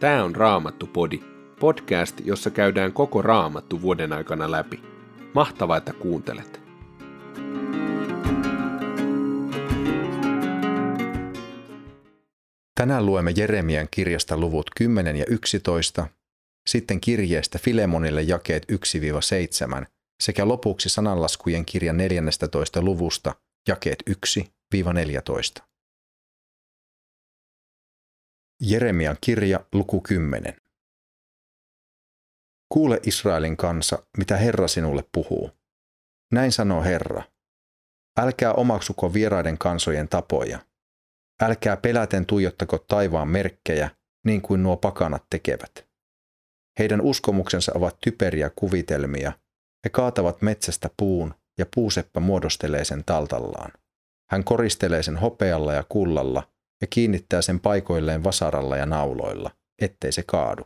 Tämä on Raamattu-podi, podcast, jossa käydään koko Raamattu vuoden aikana läpi. Mahtavaa, että kuuntelet! Tänään luemme Jeremian kirjasta luvut 10 ja 11, sitten kirjeestä Filemonille jakeet 1-7 sekä lopuksi sananlaskujen kirjan 14 luvusta jakeet 1-14. Jeremian kirja luku 10. Kuule Israelin kansa, mitä Herra sinulle puhuu. Näin sanoo Herra. Älkää omaksuko vieraiden kansojen tapoja. Älkää peläten tuijottako taivaan merkkejä, niin kuin nuo pakanat tekevät. Heidän uskomuksensa ovat typeriä kuvitelmia. He kaatavat metsästä puun ja puuseppä muodostelee sen taltallaan. Hän koristelee sen hopealla ja kullalla – ja kiinnittää sen paikoilleen vasaralla ja nauloilla, ettei se kaadu.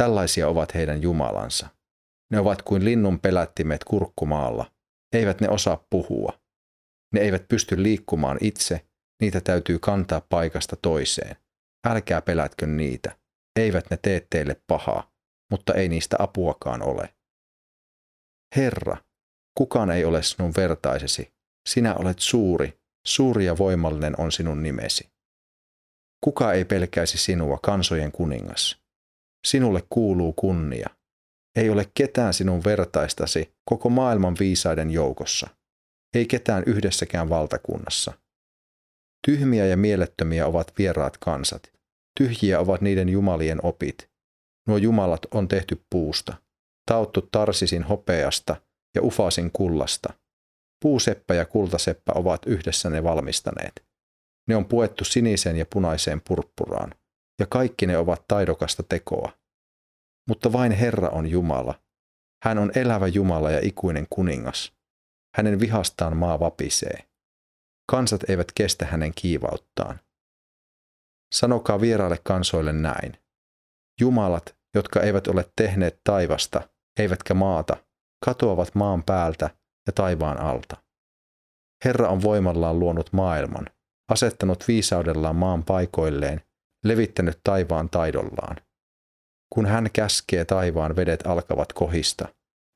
Tällaisia ovat heidän jumalansa. Ne ovat kuin linnun pelättimet kurkkumaalla. Eivät ne osaa puhua. Ne eivät pysty liikkumaan itse, niitä täytyy kantaa paikasta toiseen. Älkää pelätkö niitä. Eivät ne tee teille pahaa, mutta ei niistä apuakaan ole. Herra, kukaan ei ole sinun vertaisesi. Sinä olet suuri Suuri ja voimallinen on sinun nimesi. Kuka ei pelkäisi sinua, kansojen kuningas? Sinulle kuuluu kunnia. Ei ole ketään sinun vertaistasi koko maailman viisaiden joukossa. Ei ketään yhdessäkään valtakunnassa. Tyhmiä ja mielettömiä ovat vieraat kansat. Tyhjiä ovat niiden jumalien opit. Nuo jumalat on tehty puusta, tauttu tarsisin hopeasta ja ufasin kullasta – Puuseppä ja kultaseppä ovat yhdessä ne valmistaneet. Ne on puettu siniseen ja punaiseen purppuraan, ja kaikki ne ovat taidokasta tekoa. Mutta vain Herra on Jumala. Hän on elävä Jumala ja ikuinen kuningas. Hänen vihastaan maa vapisee. Kansat eivät kestä hänen kiivauttaan. Sanokaa vieraille kansoille näin. Jumalat, jotka eivät ole tehneet taivasta, eivätkä maata, katoavat maan päältä ja taivaan alta. Herra on voimallaan luonut maailman, asettanut viisaudellaan maan paikoilleen, levittänyt taivaan taidollaan. Kun hän käskee taivaan vedet alkavat kohista,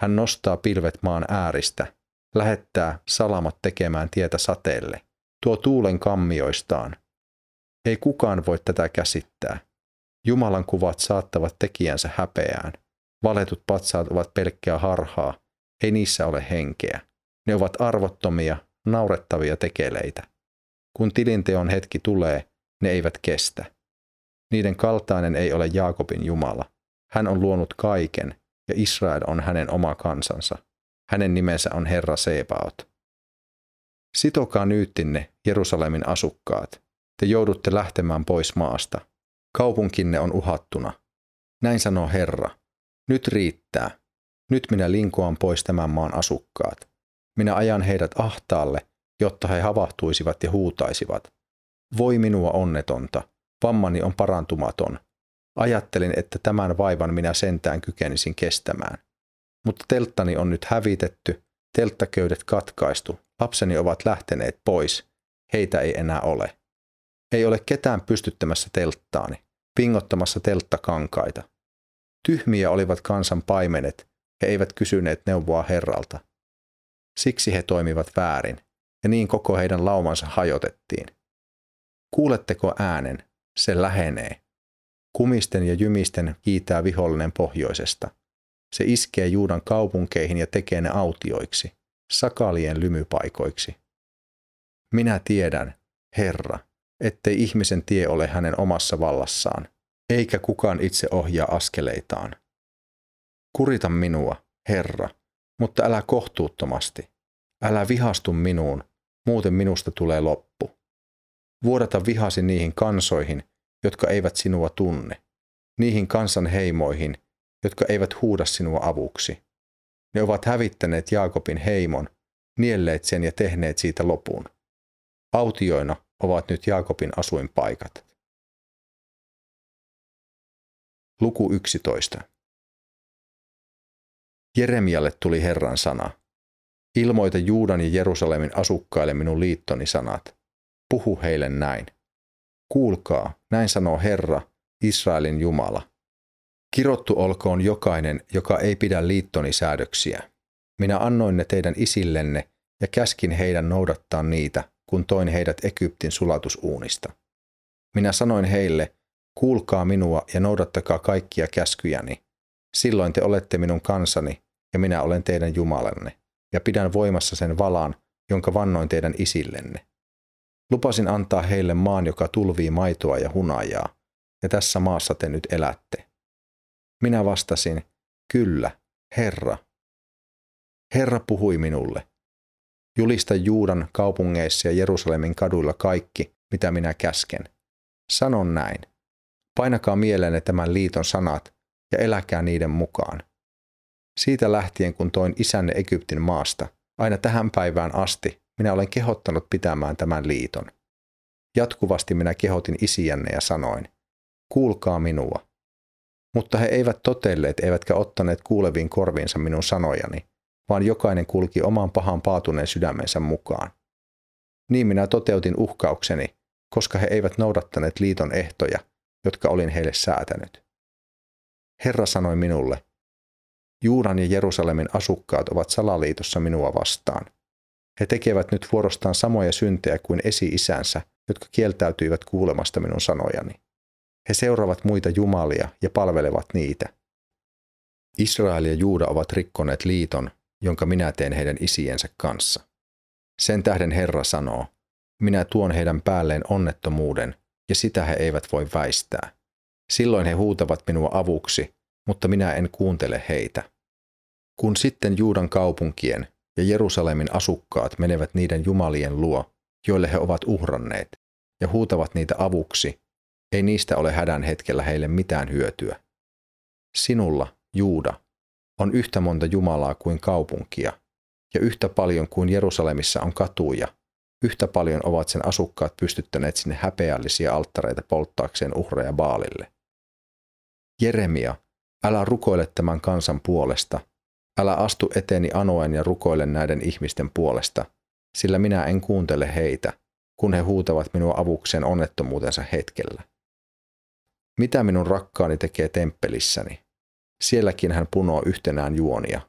hän nostaa pilvet maan ääristä, lähettää salamat tekemään tietä sateelle, tuo tuulen kammioistaan. Ei kukaan voi tätä käsittää. Jumalan kuvat saattavat tekijänsä häpeään. Valetut patsaat ovat pelkkää harhaa, ei niissä ole henkeä. Ne ovat arvottomia, naurettavia tekeleitä. Kun tilinteon hetki tulee, ne eivät kestä. Niiden kaltainen ei ole Jaakobin Jumala. Hän on luonut kaiken, ja Israel on hänen oma kansansa. Hänen nimensä on Herra Sebaot. Sitokaa nyyttinne, Jerusalemin asukkaat. Te joudutte lähtemään pois maasta. Kaupunkinne on uhattuna. Näin sanoo Herra. Nyt riittää. Nyt minä linkoan pois tämän maan asukkaat. Minä ajan heidät ahtaalle, jotta he havahtuisivat ja huutaisivat. Voi minua onnetonta, vammani on parantumaton. Ajattelin, että tämän vaivan minä sentään kykenisin kestämään. Mutta telttani on nyt hävitetty, telttaköydet katkaistu, lapseni ovat lähteneet pois, heitä ei enää ole. Ei ole ketään pystyttämässä telttaani, pingottamassa telttakankaita. Tyhmiä olivat kansan paimenet, he eivät kysyneet neuvoa Herralta. Siksi he toimivat väärin, ja niin koko heidän laumansa hajotettiin. Kuuletteko äänen? Se lähenee. Kumisten ja jymisten kiitää vihollinen pohjoisesta. Se iskee Juudan kaupunkeihin ja tekee ne autioiksi, sakalien lymypaikoiksi. Minä tiedän, Herra, ettei ihmisen tie ole hänen omassa vallassaan, eikä kukaan itse ohjaa askeleitaan. Kurita minua, Herra, mutta älä kohtuuttomasti. Älä vihastu minuun, muuten minusta tulee loppu. Vuodata vihasi niihin kansoihin, jotka eivät sinua tunne, niihin kansan heimoihin, jotka eivät huuda sinua avuksi. Ne ovat hävittäneet Jaakobin heimon, nielleet sen ja tehneet siitä lopun. Autioina ovat nyt Jaakobin asuinpaikat. Luku 11. Jeremialle tuli Herran sana. Ilmoita Juudan ja Jerusalemin asukkaille minun liittoni sanat. Puhu heille näin. Kuulkaa, näin sanoo Herra, Israelin Jumala. Kirottu olkoon jokainen, joka ei pidä liittoni säädöksiä. Minä annoin ne teidän isillenne ja käskin heidän noudattaa niitä, kun toin heidät Egyptin sulatusuunista. Minä sanoin heille, kuulkaa minua ja noudattakaa kaikkia käskyjäni. Silloin te olette minun kansani ja minä olen teidän Jumalanne, ja pidän voimassa sen valan, jonka vannoin teidän isillenne. Lupasin antaa heille maan, joka tulvii maitoa ja hunajaa, ja tässä maassa te nyt elätte. Minä vastasin, kyllä, Herra. Herra puhui minulle. Julista Juudan kaupungeissa ja Jerusalemin kaduilla kaikki, mitä minä käsken. Sanon näin. Painakaa mieleenne tämän liiton sanat ja eläkää niiden mukaan. Siitä lähtien, kun toin isänne Egyptin maasta, aina tähän päivään asti minä olen kehottanut pitämään tämän liiton. Jatkuvasti minä kehotin isiänne ja sanoin, kuulkaa minua. Mutta he eivät totelleet eivätkä ottaneet kuuleviin korviinsa minun sanojani, vaan jokainen kulki oman pahan paatuneen sydämensä mukaan. Niin minä toteutin uhkaukseni, koska he eivät noudattaneet liiton ehtoja, jotka olin heille säätänyt. Herra sanoi minulle, Juudan ja Jerusalemin asukkaat ovat salaliitossa minua vastaan. He tekevät nyt vuorostaan samoja syntejä kuin esi-isänsä, jotka kieltäytyivät kuulemasta minun sanojani. He seuraavat muita jumalia ja palvelevat niitä. Israel ja Juuda ovat rikkoneet liiton, jonka minä teen heidän isiensä kanssa. Sen tähden Herra sanoo, minä tuon heidän päälleen onnettomuuden, ja sitä he eivät voi väistää. Silloin he huutavat minua avuksi, mutta minä en kuuntele heitä. Kun sitten Juudan kaupunkien ja Jerusalemin asukkaat menevät niiden jumalien luo, joille he ovat uhranneet, ja huutavat niitä avuksi, ei niistä ole hädän hetkellä heille mitään hyötyä. Sinulla, Juuda, on yhtä monta Jumalaa kuin kaupunkia, ja yhtä paljon kuin Jerusalemissa on katuja, yhtä paljon ovat sen asukkaat pystyttäneet sinne häpeällisiä alttareita polttaakseen uhreja Baalille. Jeremia, älä rukoile tämän kansan puolesta, älä astu eteeni anoen ja rukoile näiden ihmisten puolesta, sillä minä en kuuntele heitä, kun he huutavat minua avukseen onnettomuutensa hetkellä. Mitä minun rakkaani tekee temppelissäni? Sielläkin hän punoo yhtenään juonia.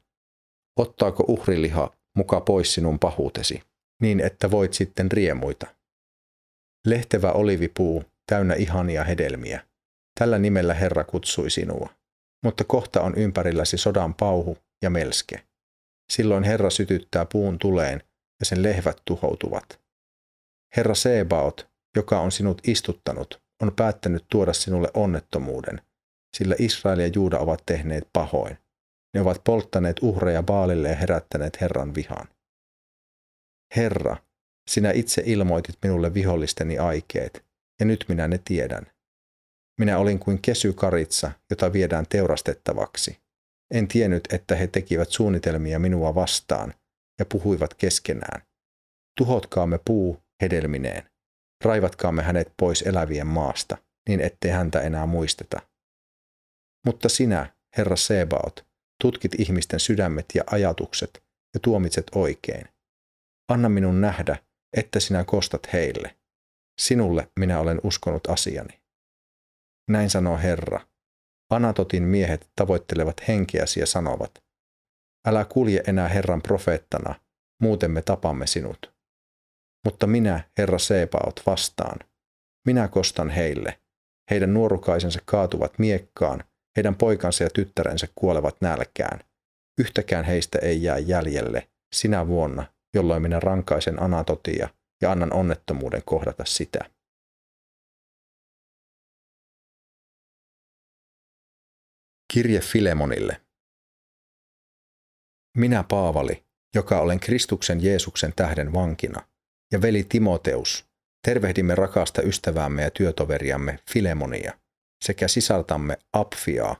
Ottaako uhriliha muka pois sinun pahuutesi, niin että voit sitten riemuita? Lehtevä olivipuu, täynnä ihania hedelmiä. Tällä nimellä Herra kutsui sinua. Mutta kohta on ympärilläsi sodan pauhu ja melske. Silloin Herra sytyttää puun tuleen ja sen lehvät tuhoutuvat. Herra Sebaot, joka on sinut istuttanut, on päättänyt tuoda sinulle onnettomuuden, sillä Israel ja Juuda ovat tehneet pahoin. Ne ovat polttaneet uhreja Baalille ja herättäneet Herran vihan. Herra, sinä itse ilmoitit minulle vihollisteni aikeet, ja nyt minä ne tiedän. Minä olin kuin kesykaritsa, jota viedään teurastettavaksi. En tiennyt, että he tekivät suunnitelmia minua vastaan ja puhuivat keskenään. Tuhotkaamme puu hedelmineen. Raivatkaamme hänet pois elävien maasta, niin ettei häntä enää muisteta. Mutta sinä, Herra Sebaot, tutkit ihmisten sydämet ja ajatukset ja tuomitset oikein. Anna minun nähdä, että sinä kostat heille. Sinulle minä olen uskonut asiani. Näin sanoo Herra. Anatotin miehet tavoittelevat henkeäsi ja sanovat, älä kulje enää Herran profeettana, muuten me tapamme sinut. Mutta minä, Herra Sebaot, vastaan. Minä kostan heille. Heidän nuorukaisensa kaatuvat miekkaan heidän poikansa ja tyttärensä kuolevat nälkään. Yhtäkään heistä ei jää jäljelle sinä vuonna, jolloin minä rankaisen Anatotia ja annan onnettomuuden kohdata sitä. Kirje Filemonille. Minä Paavali, joka olen Kristuksen Jeesuksen tähden vankina, ja veli Timoteus, tervehdimme rakasta ystäväämme ja työtoveriamme Filemonia – sekä sisältämme Apfiaa,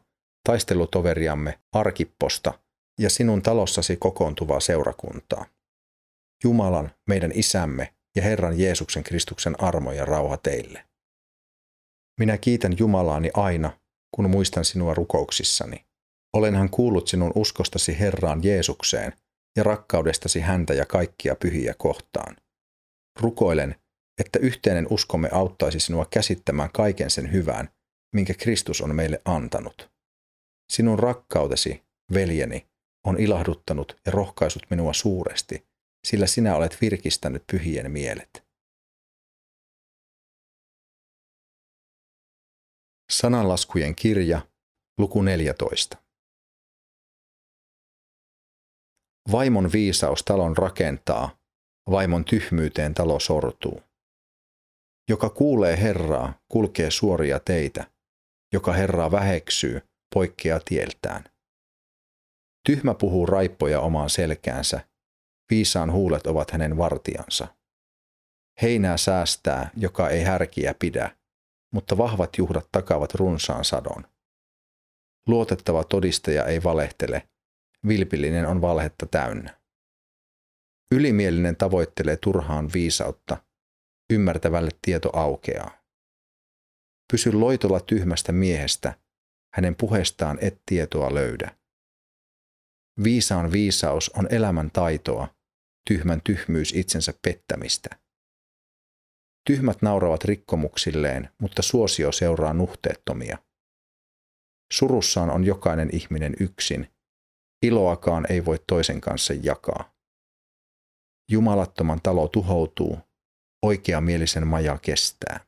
taistelutoveriamme Arkipposta ja sinun talossasi kokoontuvaa seurakuntaa. Jumalan, meidän isämme ja Herran Jeesuksen Kristuksen armo ja rauha teille. Minä kiitän Jumalaani aina, kun muistan sinua rukouksissani. Olenhan kuullut sinun uskostasi Herraan Jeesukseen ja rakkaudestasi häntä ja kaikkia pyhiä kohtaan. Rukoilen, että yhteinen uskomme auttaisi sinua käsittämään kaiken sen hyvän, minkä Kristus on meille antanut. Sinun rakkautesi, veljeni, on ilahduttanut ja rohkaisut minua suuresti, sillä sinä olet virkistänyt pyhien mielet. Sananlaskujen kirja, luku 14. Vaimon viisaus talon rakentaa, vaimon tyhmyyteen talo sortuu. Joka kuulee Herraa, kulkee suoria teitä. Joka Herraa väheksyy, poikkeaa tieltään. Tyhmä puhuu raippoja omaan selkäänsä, viisaan huulet ovat hänen vartiansa. Heinää säästää, joka ei härkiä pidä, mutta vahvat juhdat takavat runsaan sadon. Luotettava todistaja ei valehtele, vilpillinen on valhetta täynnä. Ylimielinen tavoittelee turhaan viisautta, ymmärtävälle tieto aukeaa. Pysy loitolla tyhmästä miehestä, hänen puheestaan et tietoa löydä. Viisaan viisaus on elämän taitoa, tyhmän tyhmyys itsensä pettämistä. Tyhmät nauravat rikkomuksilleen, mutta suosio seuraa nuhteettomia. Surussaan on jokainen ihminen yksin, iloakaan ei voi toisen kanssa jakaa. Jumalattoman talo tuhoutuu, oikeamielisen maja kestää.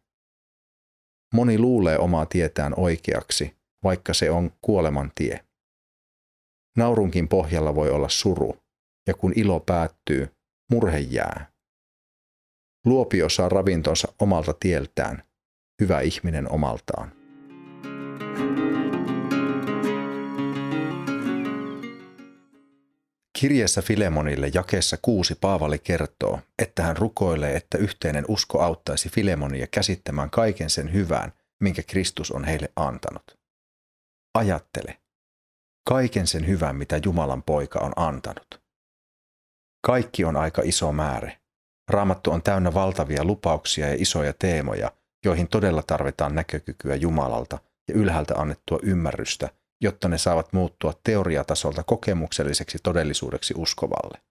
Moni luulee omaa tietään oikeaksi, vaikka se on kuoleman tie. Naurunkin pohjalla voi olla suru, ja kun ilo päättyy, murhe jää. Luopio saa ravintonsa omalta tieltään, hyvä ihminen omaltaan. Kirjeessä Filemonille jakeessa kuusi Paavali kertoo, että hän rukoilee, että yhteinen usko auttaisi Filemonia käsittämään kaiken sen hyvän, minkä Kristus on heille antanut. Ajattele, kaiken sen hyvän, mitä Jumalan poika on antanut. Kaikki on aika iso määrä. Raamattu on täynnä valtavia lupauksia ja isoja teemoja, joihin todella tarvitaan näkökykyä Jumalalta ja ylhäältä annettua ymmärrystä, jotta ne saavat muuttua teoriatasolta kokemukselliseksi todellisuudeksi uskovalle.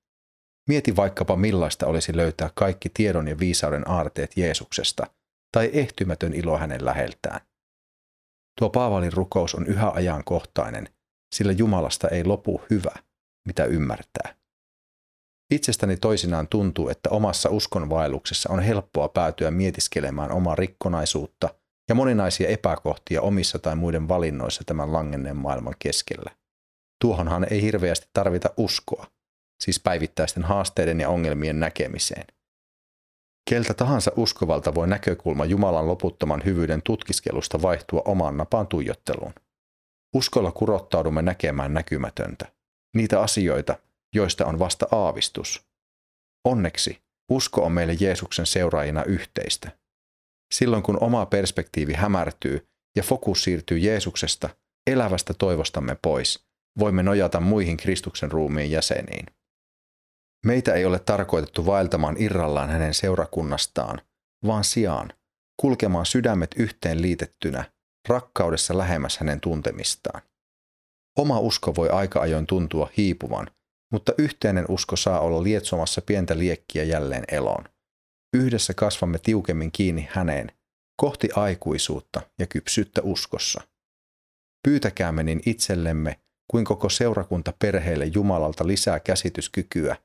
Mieti vaikkapa millaista olisi löytää kaikki tiedon ja viisauden aarteet Jeesuksesta tai ehtymätön ilo hänen läheltään. Tuo Paavalin rukous on yhä ajankohtainen, sillä Jumalasta ei lopu hyvä, mitä ymmärtää. Itsestäni toisinaan tuntuu, että omassa uskonvaelluksessa on helppoa päätyä mietiskelemään omaa rikkonaisuutta ja moninaisia epäkohtia omissa tai muiden valinnoissa tämän langenneen maailman keskellä. Tuohonhan ei hirveästi tarvita uskoa, siis päivittäisten haasteiden ja ongelmien näkemiseen. Keltä tahansa uskovalta voi näkökulma Jumalan loputtoman hyvyyden tutkiskelusta vaihtua omaan napaan tuijotteluun. Uskolla kurottaudumme näkemään näkymätöntä, niitä asioita, joista on vasta aavistus. Onneksi usko on meille Jeesuksen seuraajina yhteistä. Silloin kun oma perspektiivi hämärtyy ja fokus siirtyy Jeesuksesta, elävästä toivostamme pois, voimme nojata muihin Kristuksen ruumiin jäseniin. Meitä ei ole tarkoitettu vaeltamaan irrallaan hänen seurakunnastaan, vaan sijaan kulkemaan sydämet yhteen liitettynä, rakkaudessa lähemmäs hänen tuntemistaan. Oma usko voi aika ajoin tuntua hiipuvan, mutta yhteinen usko saa olla lietsomassa pientä liekkiä jälleen eloon. Yhdessä kasvamme tiukemmin kiinni häneen, kohti aikuisuutta ja kypsyyttä uskossa. Pyytäkäämme niin itsellemme kuin koko seurakunta perheelle Jumalalta lisää käsityskykyä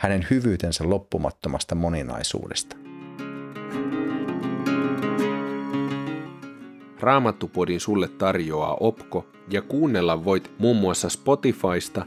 hänen hyvyytensä loppumattomasta moninaisuudesta. Raamattupodin sulle tarjoaa Opko ja kuunnella voit muun muassa Spotifysta,